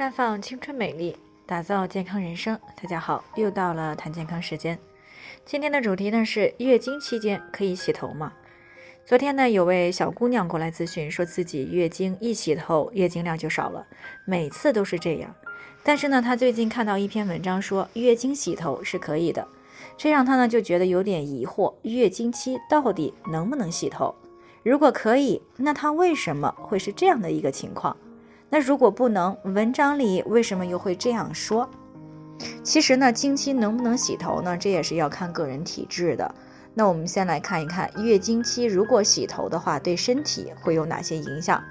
绽放青春美丽，打造健康人生。大家好，又到了谈健康时间。今天的主题呢是月经期间可以洗头吗？昨天呢有位小姑娘过来咨询，说自己月经一洗头，月经量就少了，每次都是这样。但是呢，她最近看到一篇文章说月经洗头是可以的，这让她呢就觉得有点疑惑：月经期到底能不能洗头？如果可以，那她为什么会是这样的一个情况？那如果不能，文章里为什么又会这样说？其实呢，经期能不能洗头呢？这也是要看个人体质的。那我们先来看一看月经期如果洗头的话，对身体会有哪些影响？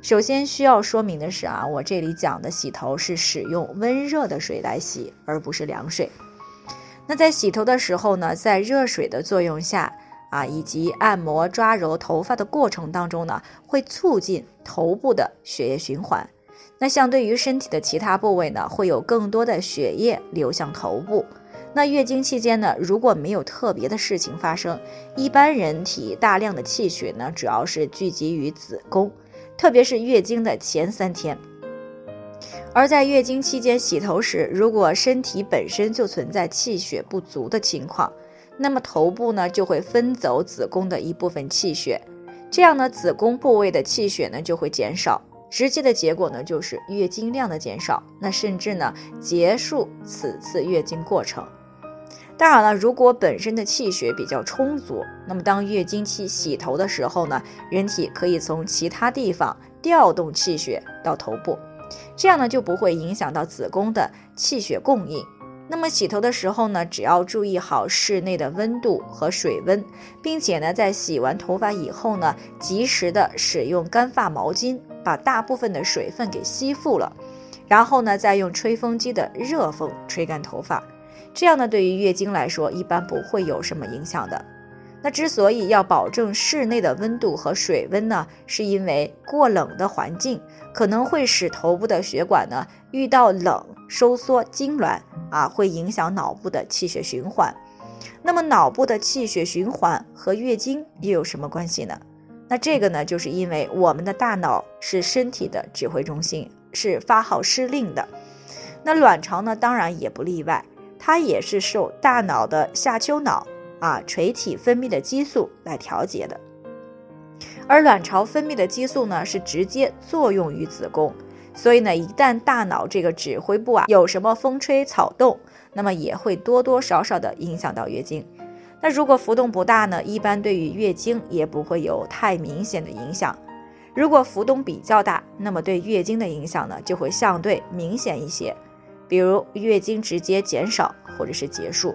首先需要说明的是啊，我这里讲的洗头是使用温热的水来洗，而不是凉水。那在洗头的时候呢，在热水的作用下。啊，以及按摩抓揉头发的过程当中呢，会促进头部的血液循环。那相对于身体的其他部位呢，会有更多的血液流向头部。那月经期间呢，如果没有特别的事情发生，一般人体大量的气血呢，主要是聚集于子宫，特别是月经的前三天。而在月经期间洗头时，如果身体本身就存在气血不足的情况，那么头部呢就会分走子宫的一部分气血，这样呢子宫部位的气血呢就会减少，直接的结果呢就是月经量的减少，那甚至呢结束此次月经过程。当然了，如果本身的气血比较充足，那么当月经期洗头的时候呢，人体可以从其他地方调动气血到头部，这样呢就不会影响到子宫的气血供应。那么洗头的时候呢，只要注意好室内的温度和水温，并且呢，在洗完头发以后呢，及时的使用干发毛巾把大部分的水分给吸附了，然后呢，再用吹风机的热风吹干头发，这样呢，对于月经来说一般不会有什么影响的。那之所以要保证室内的温度和水温呢，是因为过冷的环境可能会使头部的血管呢遇到冷收缩痉挛啊，会影响脑部的气血循环。那么脑部的气血循环和月经又有什么关系呢？那这个呢，就是因为我们的大脑是身体的指挥中心，是发号施令的。那卵巢呢，当然也不例外，它也是受大脑的下丘脑。啊，垂体分泌的激素来调节的，而卵巢分泌的激素呢，是直接作用于子宫，所以呢，一旦大脑这个指挥部啊有什么风吹草动，那么也会多多少少的影响到月经。那如果浮动不大呢，一般对于月经也不会有太明显的影响。如果浮动比较大，那么对月经的影响呢，就会相对明显一些，比如月经直接减少或者是结束。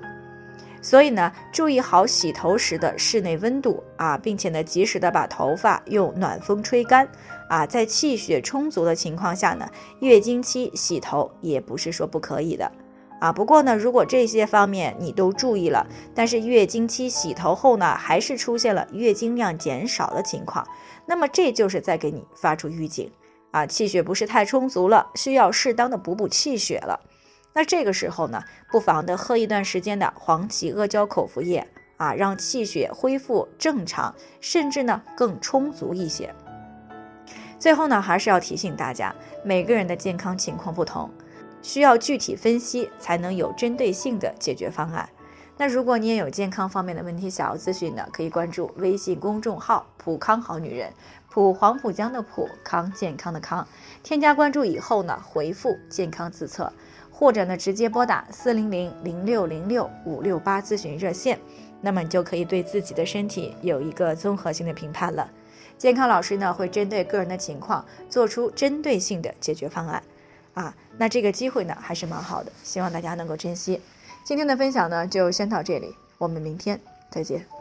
所以呢，注意好洗头时的室内温度啊，并且呢，及时的把头发用暖风吹干啊。在气血充足的情况下呢，月经期洗头也不是说不可以的啊。不过呢，如果这些方面你都注意了，但是月经期洗头后呢，还是出现了月经量减少的情况，那么这就是在给你发出预警啊，气血不是太充足了，需要适当的补补气血了。那这个时候呢，不妨的喝一段时间的黄芪阿胶口服液啊，让气血恢复正常，甚至呢更充足一些。最后呢，还是要提醒大家，每个人的健康情况不同，需要具体分析才能有针对性的解决方案。那如果你也有健康方面的问题想要咨询的，可以关注微信公众号“普康好女人”，普黄浦江的普康健康的康，添加关注以后呢，回复“健康自测”。或者呢，直接拨打四零零零六零六五六八咨询热线，那么你就可以对自己的身体有一个综合性的评判了。健康老师呢会针对个人的情况做出针对性的解决方案，啊，那这个机会呢还是蛮好的，希望大家能够珍惜。今天的分享呢就先到这里，我们明天再见。